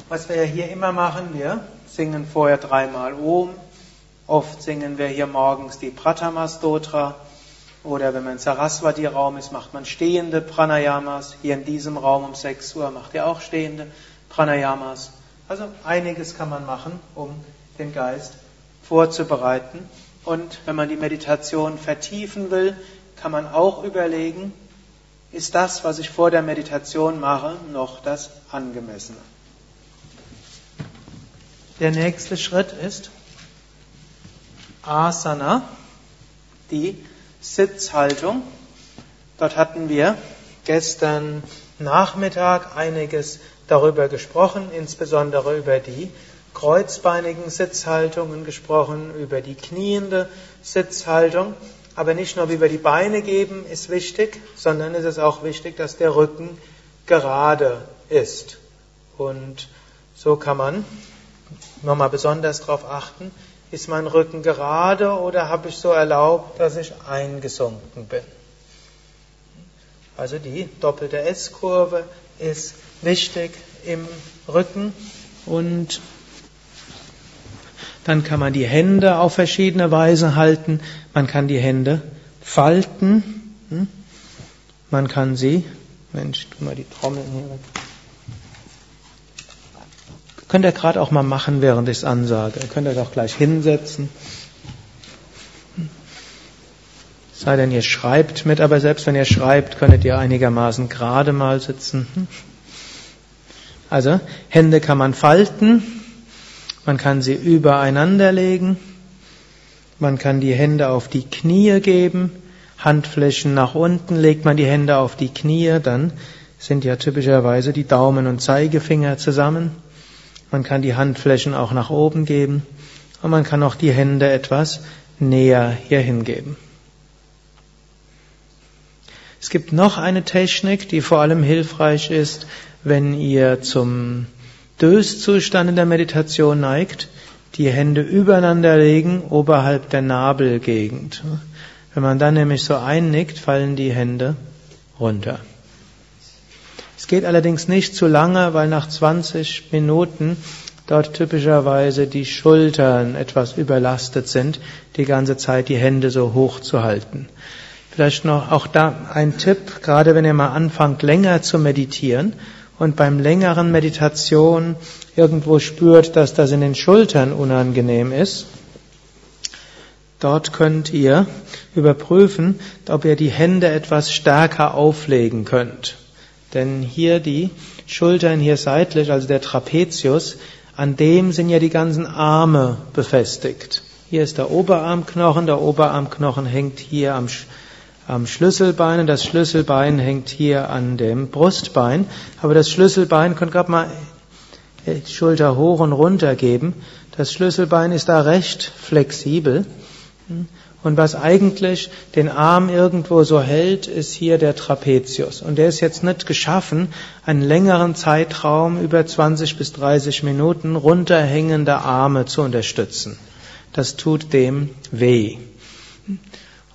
Was wir ja hier immer machen, wir singen vorher dreimal Om. Oft singen wir hier morgens die Pratama Stotra. Oder wenn man im Saraswati-Raum ist, macht man stehende Pranayamas. Hier in diesem Raum um 6 Uhr macht ihr auch stehende Pranayamas. Also einiges kann man machen, um den Geist vorzubereiten. Und wenn man die Meditation vertiefen will, kann man auch überlegen, ist das, was ich vor der Meditation mache, noch das Angemessene. Der nächste Schritt ist Asana, die Sitzhaltung. Dort hatten wir gestern Nachmittag einiges darüber gesprochen, insbesondere über die kreuzbeinigen Sitzhaltungen gesprochen, über die kniende Sitzhaltung. Aber nicht nur wie wir die Beine geben, ist wichtig, sondern es ist auch wichtig, dass der Rücken gerade ist. Und so kann man nochmal besonders darauf achten, ist mein Rücken gerade oder habe ich so erlaubt, dass ich eingesunken bin? Also die doppelte S-Kurve ist wichtig im Rücken und dann kann man die Hände auf verschiedene Weise halten. Man kann die Hände falten. Hm? Man kann sie, Mensch, tu mal die Trommeln hier weg. Könnt ihr gerade auch mal machen, während ich es ansage. Ihr könnt euch auch gleich hinsetzen. Sei denn, ihr schreibt mit, aber selbst wenn ihr schreibt, könntet ihr einigermaßen gerade mal sitzen. Also, Hände kann man falten, man kann sie übereinander legen, man kann die Hände auf die Knie geben, Handflächen nach unten, legt man die Hände auf die Knie, dann sind ja typischerweise die Daumen und Zeigefinger zusammen. Man kann die Handflächen auch nach oben geben und man kann auch die Hände etwas näher hier hingeben. Es gibt noch eine Technik, die vor allem hilfreich ist, wenn ihr zum Döszustand in der Meditation neigt, die Hände übereinander legen oberhalb der Nabelgegend. Wenn man dann nämlich so einnickt, fallen die Hände runter. Es geht allerdings nicht zu lange, weil nach 20 Minuten dort typischerweise die Schultern etwas überlastet sind, die ganze Zeit die Hände so hoch zu halten. Vielleicht noch auch da ein Tipp, gerade wenn ihr mal anfangt länger zu meditieren und beim längeren Meditation irgendwo spürt, dass das in den Schultern unangenehm ist, dort könnt ihr überprüfen, ob ihr die Hände etwas stärker auflegen könnt. Denn hier die Schultern hier seitlich, also der Trapezius, an dem sind ja die ganzen Arme befestigt. Hier ist der Oberarmknochen, der Oberarmknochen hängt hier am, am Schlüsselbein und das Schlüsselbein hängt hier an dem Brustbein. Aber das Schlüsselbein, könnt gerade mal die Schulter hoch und runter geben. Das Schlüsselbein ist da recht flexibel. Und was eigentlich den Arm irgendwo so hält, ist hier der Trapezius. Und der ist jetzt nicht geschaffen, einen längeren Zeitraum über 20 bis 30 Minuten runterhängende Arme zu unterstützen. Das tut dem weh.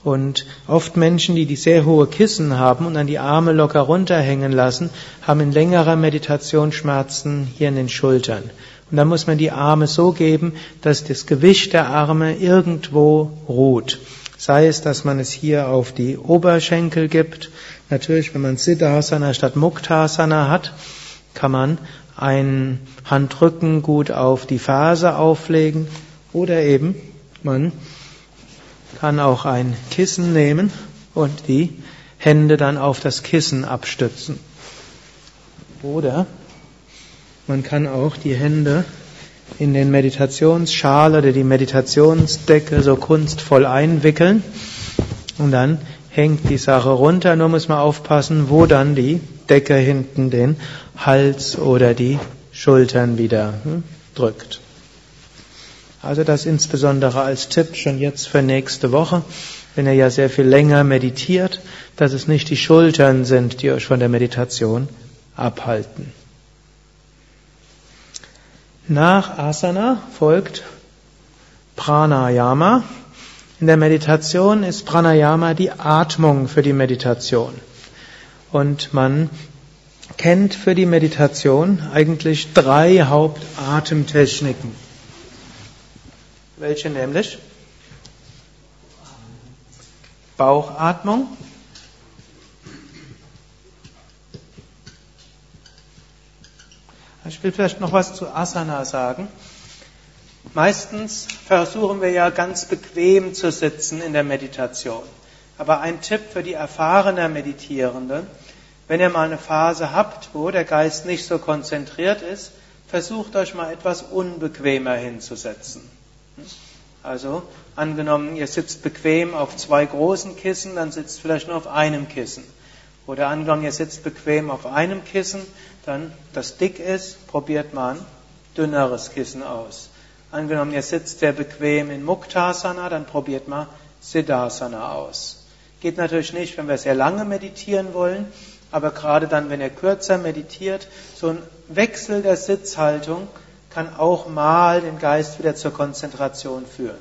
Und oft Menschen, die die sehr hohe Kissen haben und dann die Arme locker runterhängen lassen, haben in längerer Meditation Schmerzen hier in den Schultern. Und dann muss man die Arme so geben, dass das Gewicht der Arme irgendwo ruht. Sei es, dass man es hier auf die Oberschenkel gibt. Natürlich, wenn man Siddhasana statt Muktasana hat, kann man einen Handrücken gut auf die Ferse auflegen oder eben man kann auch ein Kissen nehmen und die Hände dann auf das Kissen abstützen. Oder man kann auch die Hände in den Meditationsschal oder die Meditationsdecke so kunstvoll einwickeln und dann hängt die Sache runter. Nur muss man aufpassen, wo dann die Decke hinten den Hals oder die Schultern wieder hm, drückt. Also das insbesondere als Tipp schon jetzt für nächste Woche, wenn ihr ja sehr viel länger meditiert, dass es nicht die Schultern sind, die euch von der Meditation abhalten. Nach Asana folgt Pranayama. In der Meditation ist Pranayama die Atmung für die Meditation. Und man kennt für die Meditation eigentlich drei Hauptatemtechniken. Welche nämlich? Bauchatmung, will vielleicht noch was zu Asana sagen. Meistens versuchen wir ja ganz bequem zu sitzen in der Meditation. Aber ein Tipp für die erfahrenen Meditierenden, wenn ihr mal eine Phase habt, wo der Geist nicht so konzentriert ist, versucht euch mal etwas unbequemer hinzusetzen. Also angenommen, ihr sitzt bequem auf zwei großen Kissen, dann sitzt vielleicht nur auf einem Kissen. Oder angenommen, ihr sitzt bequem auf einem Kissen, dann das dick ist, probiert man dünneres Kissen aus. Angenommen, ihr sitzt sehr bequem in Muktasana, dann probiert man Siddhasana aus. Geht natürlich nicht, wenn wir sehr lange meditieren wollen, aber gerade dann, wenn ihr kürzer meditiert, so ein Wechsel der Sitzhaltung kann auch mal den Geist wieder zur Konzentration führen.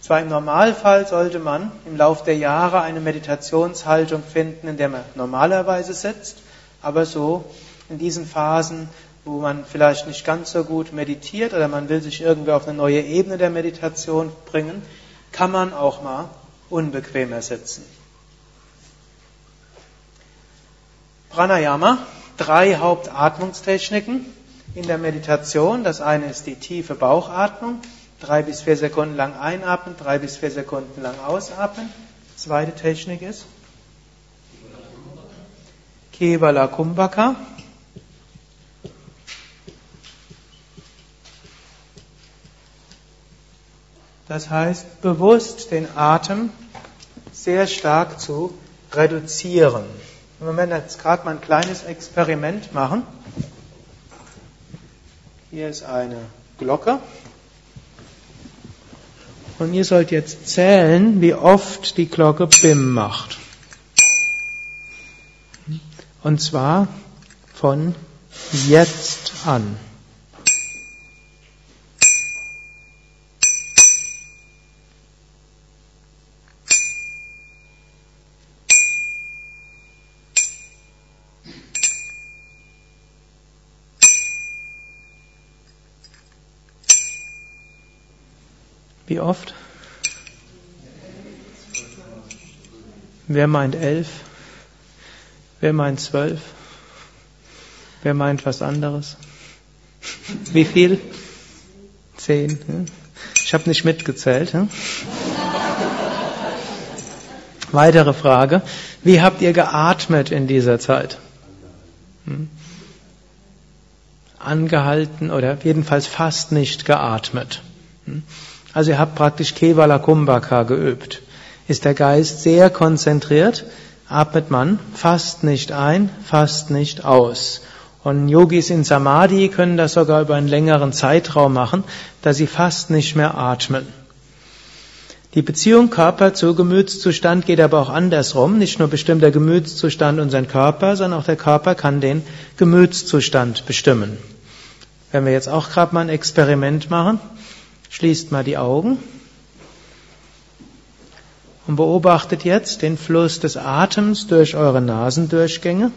Zwar im Normalfall sollte man im Laufe der Jahre eine Meditationshaltung finden, in der man normalerweise sitzt, aber so in diesen Phasen, wo man vielleicht nicht ganz so gut meditiert oder man will sich irgendwie auf eine neue Ebene der Meditation bringen, kann man auch mal unbequemer sitzen. Pranayama, drei Hauptatmungstechniken in der Meditation. Das eine ist die tiefe Bauchatmung, drei bis vier Sekunden lang einatmen, drei bis vier Sekunden lang ausatmen. Zweite Technik ist Kevala Kumbhaka. Das heißt, bewusst den Atem sehr stark zu reduzieren. wir werden jetzt gerade mal ein kleines Experiment machen. Hier ist eine Glocke. Und ihr sollt jetzt zählen, wie oft die Glocke Bim macht. Und zwar von jetzt an. Wie oft? Wer meint elf? Wer meint zwölf? Wer meint was anderes? Wie viel? Zehn. Ich habe nicht mitgezählt. Weitere Frage. Wie habt ihr geatmet in dieser Zeit? Hm? Angehalten oder jedenfalls fast nicht geatmet. Also ihr habt praktisch Kevala Kumbhaka geübt. Ist der Geist sehr konzentriert, atmet man fast nicht ein, fast nicht aus. Und Yogis in Samadhi können das sogar über einen längeren Zeitraum machen, da sie fast nicht mehr atmen. Die Beziehung Körper zu Gemütszustand geht aber auch andersrum. Nicht nur bestimmt der Gemütszustand unseren Körper, sondern auch der Körper kann den Gemütszustand bestimmen. Wenn wir jetzt auch gerade mal ein Experiment machen, Schließt mal die Augen und beobachtet jetzt den Fluss des Atems durch eure Nasendurchgänge.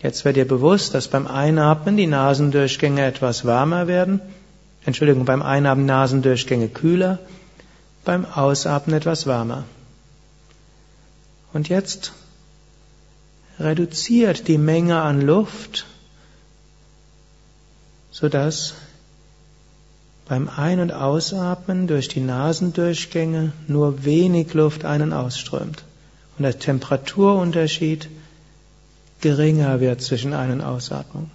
Jetzt wird dir bewusst, dass beim Einatmen die Nasendurchgänge etwas wärmer werden. Entschuldigung, beim Einatmen Nasendurchgänge kühler, beim Ausatmen etwas wärmer. Und jetzt reduziert die Menge an Luft, sodass beim Ein- und Ausatmen durch die Nasendurchgänge nur wenig Luft ein- und ausströmt und der Temperaturunterschied geringer wird zwischen Ein- und Ausatmung.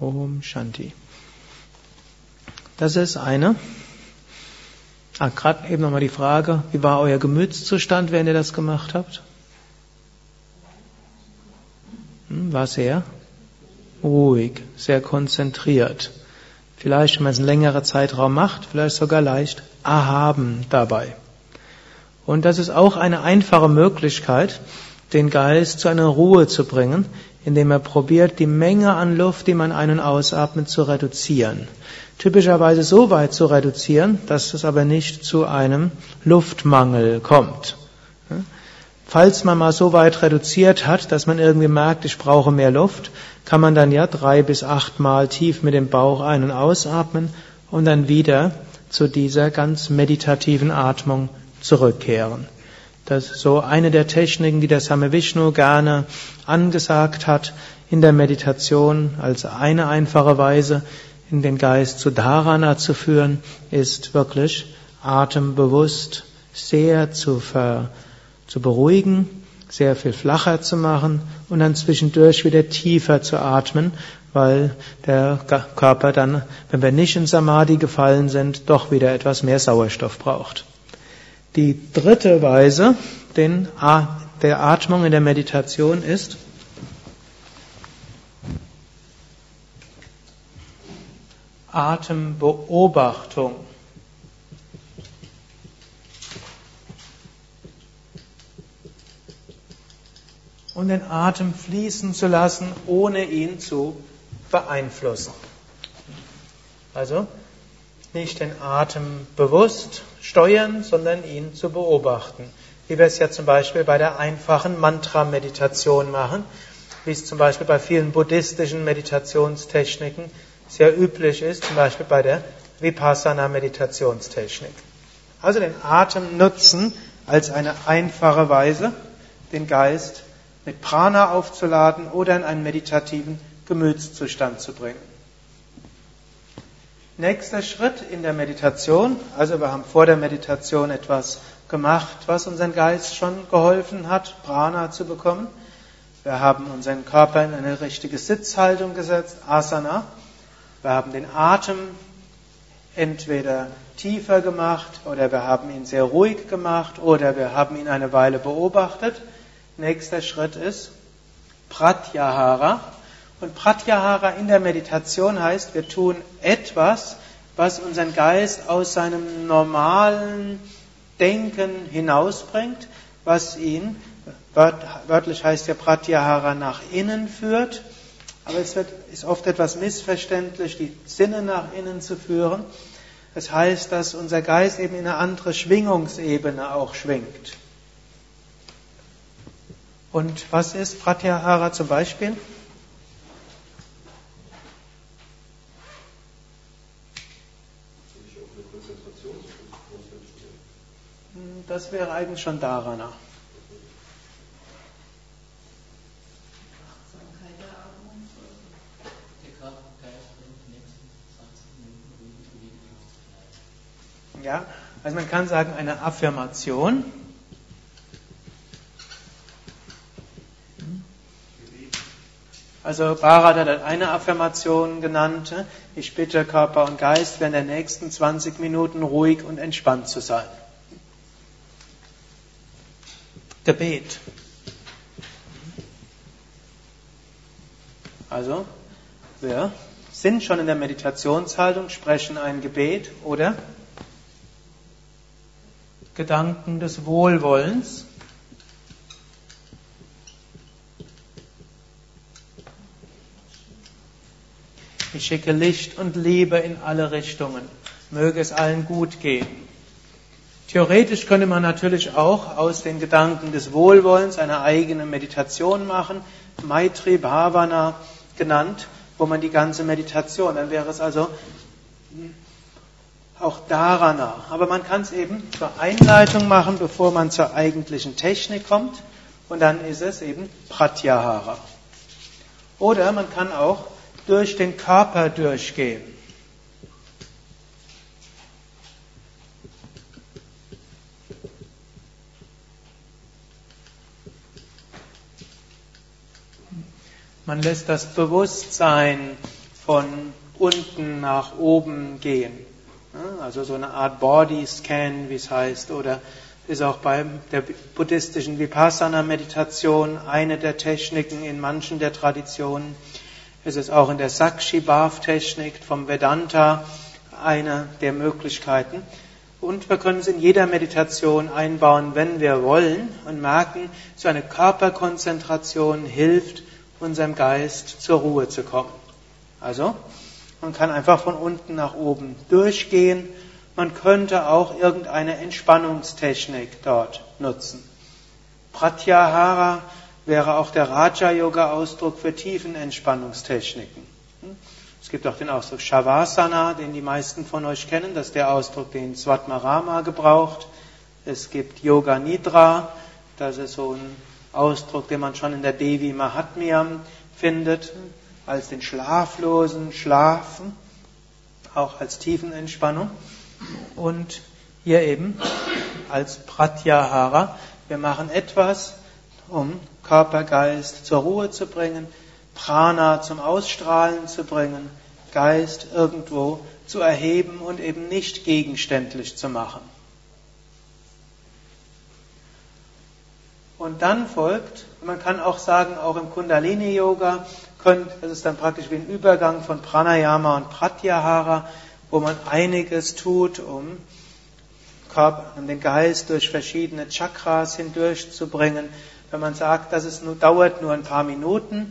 Om Shanti. Das ist eine. Ah, gerade eben nochmal die Frage, wie war euer Gemütszustand, wenn ihr das gemacht habt? Hm, war sehr ruhig, sehr konzentriert. Vielleicht, wenn man es einen längeren Zeitraum macht, vielleicht sogar leicht erhaben dabei. Und das ist auch eine einfache Möglichkeit, den Geist zu einer Ruhe zu bringen, indem er probiert, die Menge an Luft, die man ein- und ausatmet, zu reduzieren. Typischerweise so weit zu reduzieren, dass es aber nicht zu einem Luftmangel kommt. Falls man mal so weit reduziert hat, dass man irgendwie merkt, ich brauche mehr Luft, kann man dann ja drei bis acht Mal tief mit dem Bauch ein- und ausatmen und dann wieder zu dieser ganz meditativen Atmung zurückkehren. Das ist so eine der Techniken, die der Same Vishnu gerne angesagt hat in der Meditation als eine einfache Weise, in den Geist zu Dharana zu führen, ist wirklich atembewusst sehr zu, ver, zu beruhigen, sehr viel flacher zu machen und dann zwischendurch wieder tiefer zu atmen, weil der Körper dann, wenn wir nicht in Samadhi gefallen sind, doch wieder etwas mehr Sauerstoff braucht. Die dritte Weise den, der Atmung in der Meditation ist, Atembeobachtung. Und den Atem fließen zu lassen, ohne ihn zu beeinflussen. Also nicht den Atem bewusst steuern, sondern ihn zu beobachten. Wie wir es ja zum Beispiel bei der einfachen Mantra-Meditation machen, wie es zum Beispiel bei vielen buddhistischen Meditationstechniken sehr üblich ist, zum Beispiel bei der Vipassana-Meditationstechnik. Also den Atem nutzen als eine einfache Weise, den Geist mit Prana aufzuladen oder in einen meditativen Gemütszustand zu bringen. Nächster Schritt in der Meditation, also wir haben vor der Meditation etwas gemacht, was unseren Geist schon geholfen hat, Prana zu bekommen. Wir haben unseren Körper in eine richtige Sitzhaltung gesetzt, Asana. Wir haben den Atem entweder tiefer gemacht oder wir haben ihn sehr ruhig gemacht oder wir haben ihn eine Weile beobachtet. Nächster Schritt ist Pratyahara. Und Pratyahara in der Meditation heißt, wir tun etwas, was unseren Geist aus seinem normalen Denken hinausbringt, was ihn, wörtlich heißt ja Pratyahara, nach innen führt. Aber es wird, ist oft etwas missverständlich, die Sinne nach innen zu führen. Das heißt, dass unser Geist eben in eine andere Schwingungsebene auch schwingt. Und was ist Pratyahara zum Beispiel? Das wäre eigentlich schon Dharana. Ja, also man kann sagen, eine Affirmation. Also Bharat hat eine Affirmation genannt, ich bitte Körper und Geist während der nächsten 20 Minuten ruhig und entspannt zu sein. Gebet. Also, wir sind schon in der Meditationshaltung, sprechen ein Gebet oder Gedanken des Wohlwollens. Ich schicke Licht und Liebe in alle Richtungen. Möge es allen gut gehen. Theoretisch könnte man natürlich auch aus den Gedanken des Wohlwollens eine eigene Meditation machen, Maitri Bhavana genannt, wo man die ganze Meditation, dann wäre es also auch Dharana. Aber man kann es eben zur Einleitung machen, bevor man zur eigentlichen Technik kommt. Und dann ist es eben Pratyahara. Oder man kann auch durch den Körper durchgehen. Man lässt das Bewusstsein von unten nach oben gehen. Also so eine Art Body Scan, wie es heißt, oder ist auch bei der buddhistischen Vipassana-Meditation eine der Techniken in manchen der Traditionen. Es ist auch in der Sakshi Bhav-Technik vom Vedanta eine der Möglichkeiten. Und wir können es in jeder Meditation einbauen, wenn wir wollen und merken, so eine Körperkonzentration hilft, unserem Geist zur Ruhe zu kommen. Also, man kann einfach von unten nach oben durchgehen. Man könnte auch irgendeine Entspannungstechnik dort nutzen. Pratyahara wäre auch der Raja-Yoga-Ausdruck für Tiefenentspannungstechniken. Es gibt auch den Ausdruck Shavasana, den die meisten von euch kennen. Das ist der Ausdruck, den Svatmarama gebraucht. Es gibt Yoga Nidra. Das ist so ein Ausdruck, den man schon in der Devi Mahatmyam findet, als den schlaflosen Schlafen, auch als Tiefenentspannung. Und hier eben als Pratyahara. Wir machen etwas, um Körper, Geist zur Ruhe zu bringen, Prana zum Ausstrahlen zu bringen, Geist irgendwo zu erheben und eben nicht gegenständlich zu machen. Und dann folgt, man kann auch sagen, auch im Kundalini-Yoga, das ist dann praktisch wie ein Übergang von Pranayama und Pratyahara, wo man einiges tut, um den Geist durch verschiedene Chakras hindurchzubringen. Wenn man sagt, das ist nur, dauert nur ein paar Minuten,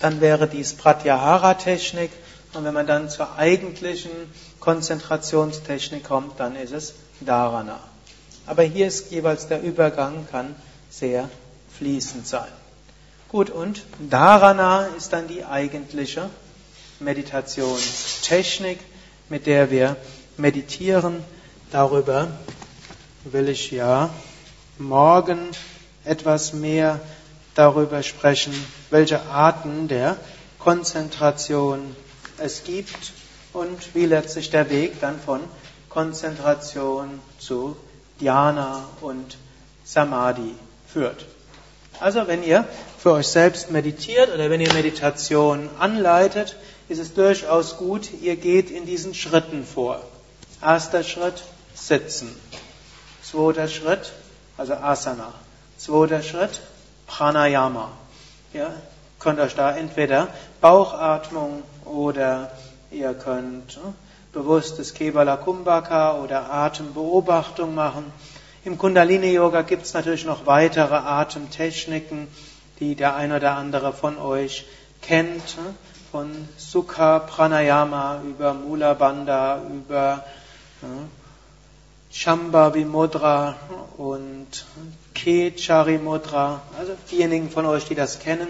dann wäre dies Pratyahara-Technik. Und wenn man dann zur eigentlichen Konzentrationstechnik kommt, dann ist es Dharana. Aber hier ist jeweils der Übergang, kann sehr fließend sein. Gut, und Dharana ist dann die eigentliche Meditationstechnik, mit der wir meditieren. Darüber will ich ja morgen etwas mehr darüber sprechen, welche Arten der Konzentration es gibt und wie letztlich der Weg dann von Konzentration zu Dhyana und Samadhi führt. Also wenn ihr für euch selbst meditiert oder wenn ihr Meditation anleitet, ist es durchaus gut, ihr geht in diesen Schritten vor. Erster Schritt, Sitzen. Zweiter Schritt, also Asana. Zweiter Schritt, Pranayama. Ihr könnt euch da entweder Bauchatmung oder ihr könnt ne, bewusstes Kevala Kumbhaka oder Atembeobachtung machen. Im Kundalini-Yoga gibt es natürlich noch weitere Atemtechniken, die der ein oder andere von euch kennt. Ne? Von Sukha Pranayama über Mula Bandha, über ne? Shambhavi Mudra und Kechari Mudra. Also diejenigen von euch, die das kennen,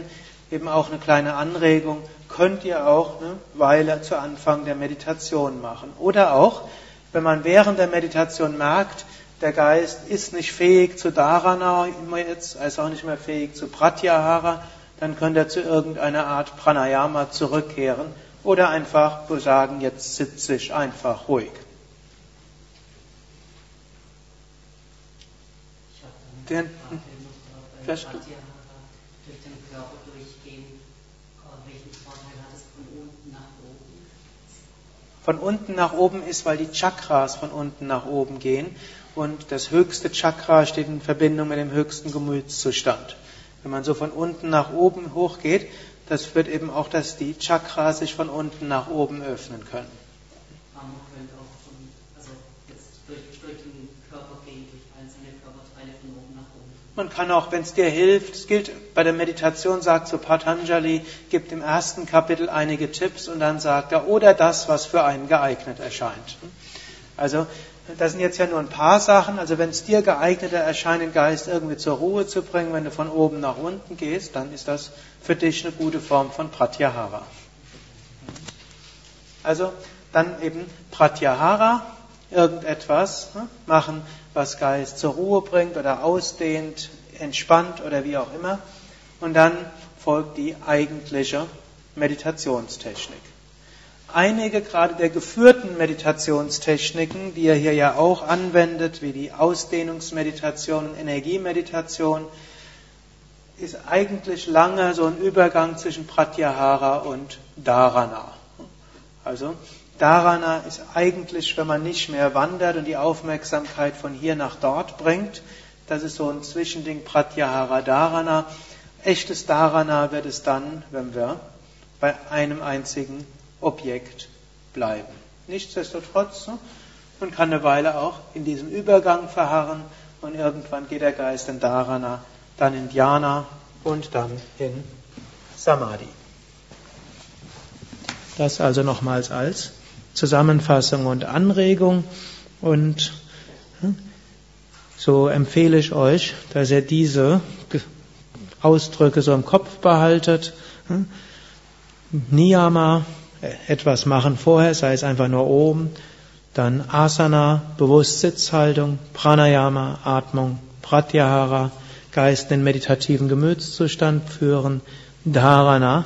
eben auch eine kleine Anregung könnt ihr auch eine Weile zu Anfang der Meditation machen. Oder auch, wenn man während der Meditation merkt, der Geist ist nicht fähig zu Dharana immer jetzt, er ist auch nicht mehr fähig zu Pratyahara, dann könnt ihr zu irgendeiner Art Pranayama zurückkehren oder einfach sagen, jetzt sitze ich einfach ruhig. Den, von unten nach oben ist, weil die Chakras von unten nach oben gehen und das höchste Chakra steht in Verbindung mit dem höchsten Gemütszustand. Wenn man so von unten nach oben hochgeht, das führt eben auch, dass die Chakras sich von unten nach oben öffnen können. Man könnte auch von, also jetzt durch, durch den Körper gehen, durch einzelne Körperteile von oben nach oben. Man kann auch, wenn es dir hilft, es gilt bei der Meditation, sagt so Patanjali, gibt im ersten Kapitel einige Tipps und dann sagt er, oder das, was für einen geeignet erscheint. Also, das sind jetzt ja nur ein paar Sachen. Also, wenn es dir geeigneter erscheint, den Geist irgendwie zur Ruhe zu bringen, wenn du von oben nach unten gehst, dann ist das für dich eine gute Form von Pratyahara. Also, dann eben Pratyahara, irgendetwas ne, machen, was Geist zur Ruhe bringt oder ausdehnt, entspannt oder wie auch immer. Und dann folgt die eigentliche Meditationstechnik. Einige gerade der geführten Meditationstechniken, die er hier ja auch anwendet, wie die Ausdehnungsmeditation und Energiemeditation, ist eigentlich lange so ein Übergang zwischen Pratyahara und Dharana. Also Dharana ist eigentlich, wenn man nicht mehr wandert und die Aufmerksamkeit von hier nach dort bringt, das ist so ein Zwischending Pratyahara Dharana. Echtes Dharana wird es dann, wenn wir bei einem einzigen Objekt bleiben. Nichtsdestotrotz, ne, man kann eine Weile auch in diesem Übergang verharren und irgendwann geht der Geist in Dharana, dann in Dhyana und dann in Samadhi. Das also nochmals als Zusammenfassung und Anregung und hm, so empfehle ich euch, dass ihr diese Ausdrücke so im Kopf behaltet. Hm. Niyama, etwas machen vorher, sei es einfach nur oben, dann Asana, bewusst Sitzhaltung, Pranayama, Atmung, Pratyahara, Geist in meditativen Gemütszustand führen, Dharana,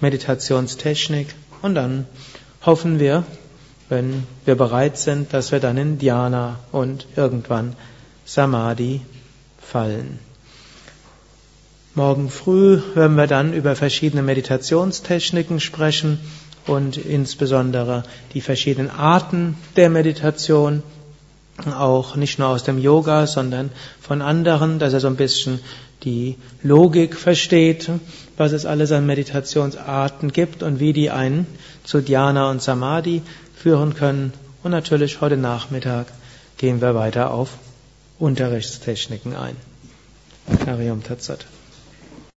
Meditationstechnik und dann hoffen wir, wenn wir bereit sind, dass wir dann in Dhyana und irgendwann Samadhi fallen. Morgen früh werden wir dann über verschiedene Meditationstechniken sprechen und insbesondere die verschiedenen Arten der Meditation, auch nicht nur aus dem Yoga, sondern von anderen, dass er so ein bisschen die Logik versteht, was es alles an Meditationsarten gibt und wie die einen zu Dhyana und Samadhi führen können. Und natürlich heute Nachmittag gehen wir weiter auf Unterrichtstechniken ein. Harium Tatsat.